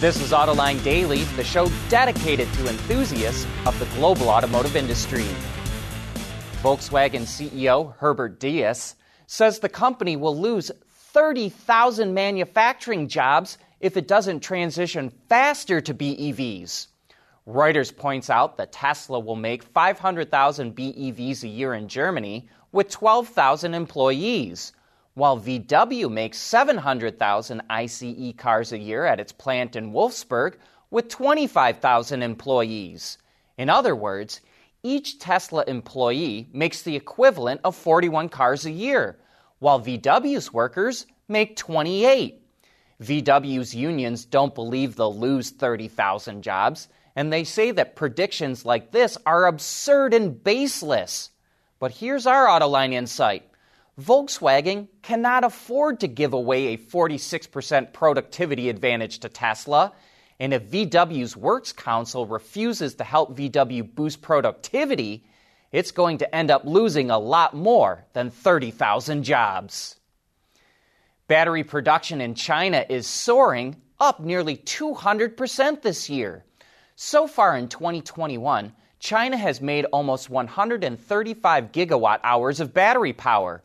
This is Autoline Daily, the show dedicated to enthusiasts of the global automotive industry. Volkswagen CEO Herbert Diess says the company will lose 30,000 manufacturing jobs if it doesn't transition faster to BEVs. Reuters points out that Tesla will make 500,000 BEVs a year in Germany with 12,000 employees while VW makes 700,000 ICE cars a year at its plant in Wolfsburg with 25,000 employees. In other words, each Tesla employee makes the equivalent of 41 cars a year, while VW's workers make 28. VW's unions don't believe they'll lose 30,000 jobs, and they say that predictions like this are absurd and baseless. But here's our Autoline insight. Volkswagen cannot afford to give away a 46% productivity advantage to Tesla. And if VW's Works Council refuses to help VW boost productivity, it's going to end up losing a lot more than 30,000 jobs. Battery production in China is soaring, up nearly 200% this year. So far in 2021, China has made almost 135 gigawatt hours of battery power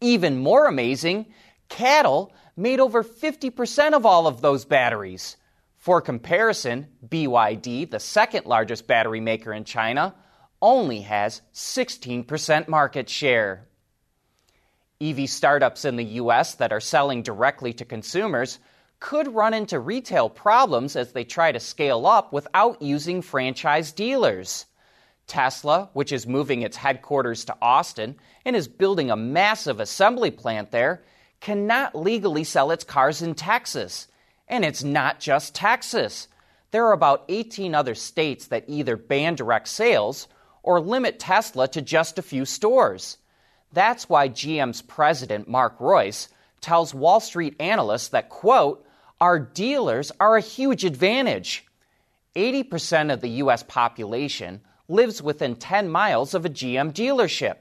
even more amazing, CATL made over 50% of all of those batteries. For comparison, BYD, the second largest battery maker in China, only has 16% market share. EV startups in the US that are selling directly to consumers could run into retail problems as they try to scale up without using franchise dealers. Tesla, which is moving its headquarters to Austin and is building a massive assembly plant there, cannot legally sell its cars in Texas. And it's not just Texas. There are about 18 other states that either ban direct sales or limit Tesla to just a few stores. That's why GM's president, Mark Reuss, tells Wall Street analysts that, quote, our dealers are a huge advantage. 80% of the U.S. population lives within 10 miles of a GM dealership.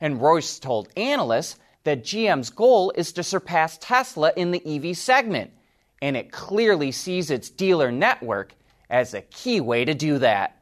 And Reuss told analysts that GM's goal is to surpass Tesla in the EV segment, and it clearly sees its dealer network as a key way to do that.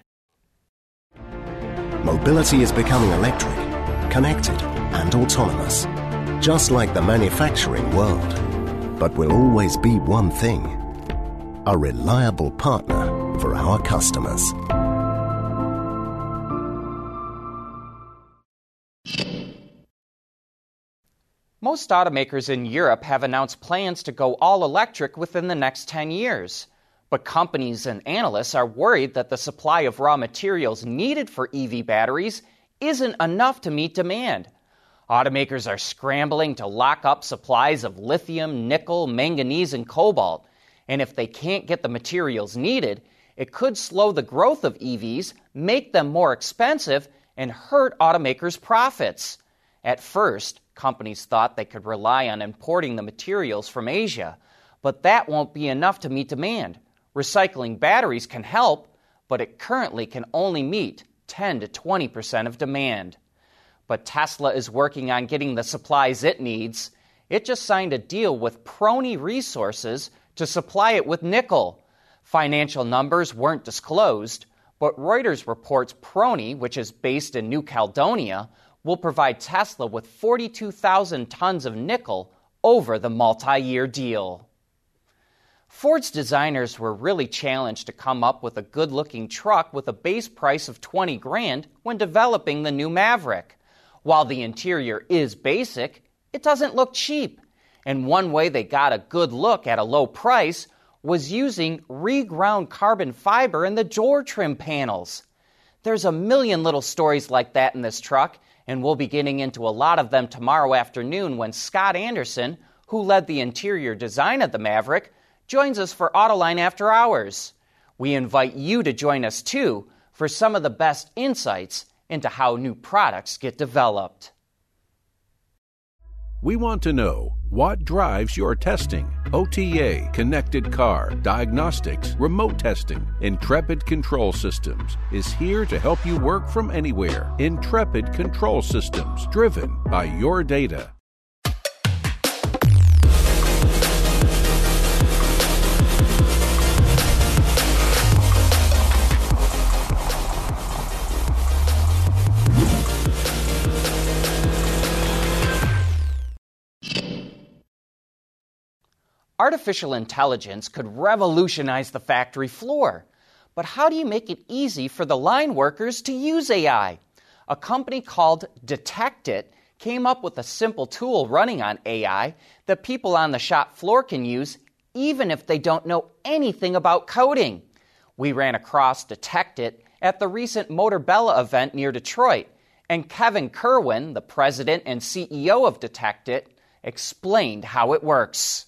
Mobility is becoming electric, connected, and autonomous, just like the manufacturing world. But will always be one thing a reliable partner for our customers. Most automakers in Europe have announced plans to go all electric within the next 10 years. But companies and analysts are worried that the supply of raw materials needed for EV batteries isn't enough to meet demand. Automakers are scrambling to lock up supplies of lithium, nickel, manganese, and cobalt. And if they can't get the materials needed, it could slow the growth of EVs, make them more expensive, and hurt automakers' profits. At first, companies thought they could rely on importing the materials from Asia, but that won't be enough to meet demand. Recycling batteries can help, but it currently can only meet 10 to 20 percent of demand but Tesla is working on getting the supplies it needs. It just signed a deal with Prony Resources to supply it with nickel. Financial numbers weren't disclosed, but Reuters reports Prony, which is based in New Caledonia, will provide Tesla with 42,000 tons of nickel over the multi year deal. Ford's designers were really challenged to come up with a good looking truck with a base price of 20 grand when developing the new Maverick. While the interior is basic, it doesn't look cheap. And one way they got a good look at a low price was using reground carbon fiber in the door trim panels. There's a million little stories like that in this truck, and we'll be getting into a lot of them tomorrow afternoon when Scott Anderson, who led the interior design of the Maverick, joins us for Autoline After Hours. We invite you to join us too for some of the best insights into how new products get developed. We want to know what drives your testing. OTA, connected car, diagnostics, remote testing. Intrepid Control Systems is here to help you work from anywhere. Intrepid Control Systems, driven by your data. Artificial intelligence could revolutionize the factory floor. But how do you make it easy for the line workers to use AI? A company called Detectit came up with a simple tool running on AI that people on the shop floor can use even if they don't know anything about coding. We ran across Detectit at the recent Motorbella event near Detroit, and Kevin Kerwin, the president and CEO of Detectit, explained how it works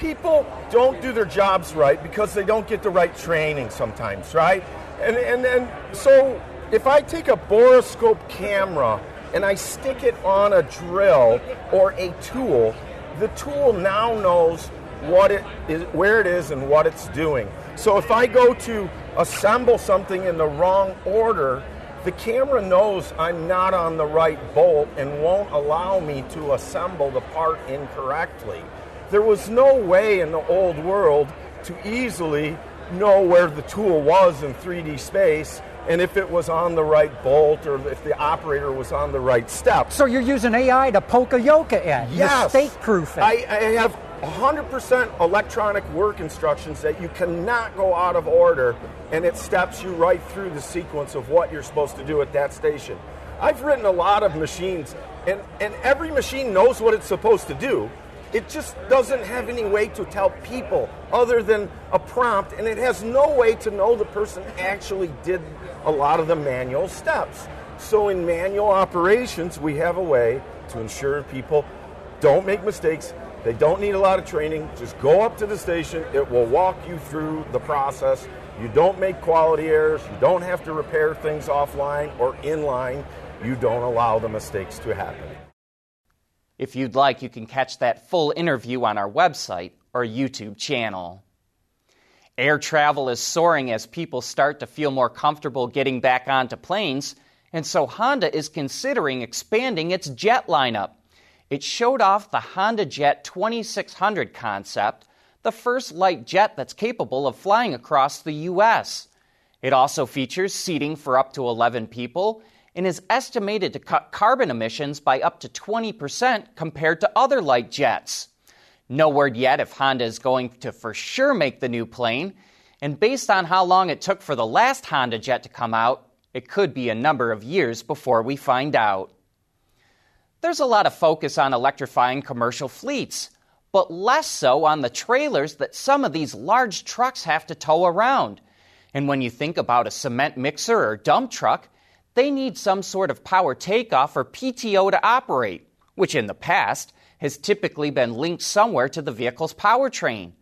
people don't do their jobs right because they don't get the right training sometimes, right? And and and so if I take a borescope camera and I stick it on a drill or a tool, the tool now knows what it is, where it is, and what it's doing. So if I go to assemble something in the wrong order, the camera knows I'm not on the right bolt and won't allow me to assemble the part incorrectly. There was no way in the old world to easily know where the tool was in 3D space and if it was on the right bolt or if the operator was on the right step. So you're using AI to poka-yoke at, yes. mistake proof it. I, I have 100% electronic work instructions that you cannot go out of order and it steps you right through the sequence of what you're supposed to do at that station. I've written a lot of machines and, and every machine knows what it's supposed to do it just doesn't have any way to tell people other than a prompt, and it has no way to know the person actually did a lot of the manual steps. So, in manual operations, we have a way to ensure people don't make mistakes. They don't need a lot of training. Just go up to the station, it will walk you through the process. You don't make quality errors, you don't have to repair things offline or inline. You don't allow the mistakes to happen. If you'd like, you can catch that full interview on our website or YouTube channel. Air travel is soaring as people start to feel more comfortable getting back onto planes, and so Honda is considering expanding its jet lineup. It showed off the Honda Jet 2600 concept, the first light jet that's capable of flying across the U.S. It also features seating for up to 11 people and is estimated to cut carbon emissions by up to 20% compared to other light jets. No word yet if Honda is going to for sure make the new plane, and based on how long it took for the last Honda jet to come out, it could be a number of years before we find out. There's a lot of focus on electrifying commercial fleets, but less so on the trailers that some of these large trucks have to tow around. And when you think about a cement mixer or dump truck, they need some sort of power takeoff or PTO to operate, which in the past has typically been linked somewhere to the vehicle's powertrain.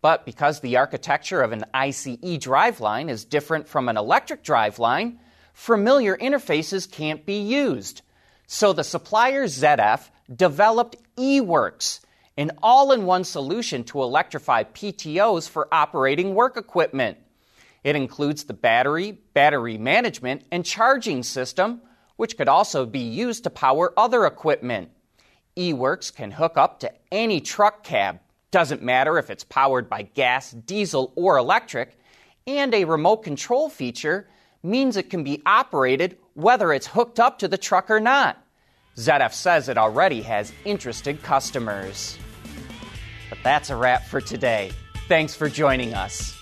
But because the architecture of an ICE driveline is different from an electric driveline, familiar interfaces can't be used. So the supplier ZF developed eWorX, an all in one solution to electrify PTOs for operating work equipment. It includes the battery, battery management, and charging system, which could also be used to power other equipment. eWorX can hook up to any truck cab, doesn't matter if it's powered by gas, diesel, or electric, and a remote control feature means it can be operated whether it's hooked up to the truck or not. ZF says it already has interested customers. But that's a wrap for today. Thanks for joining us.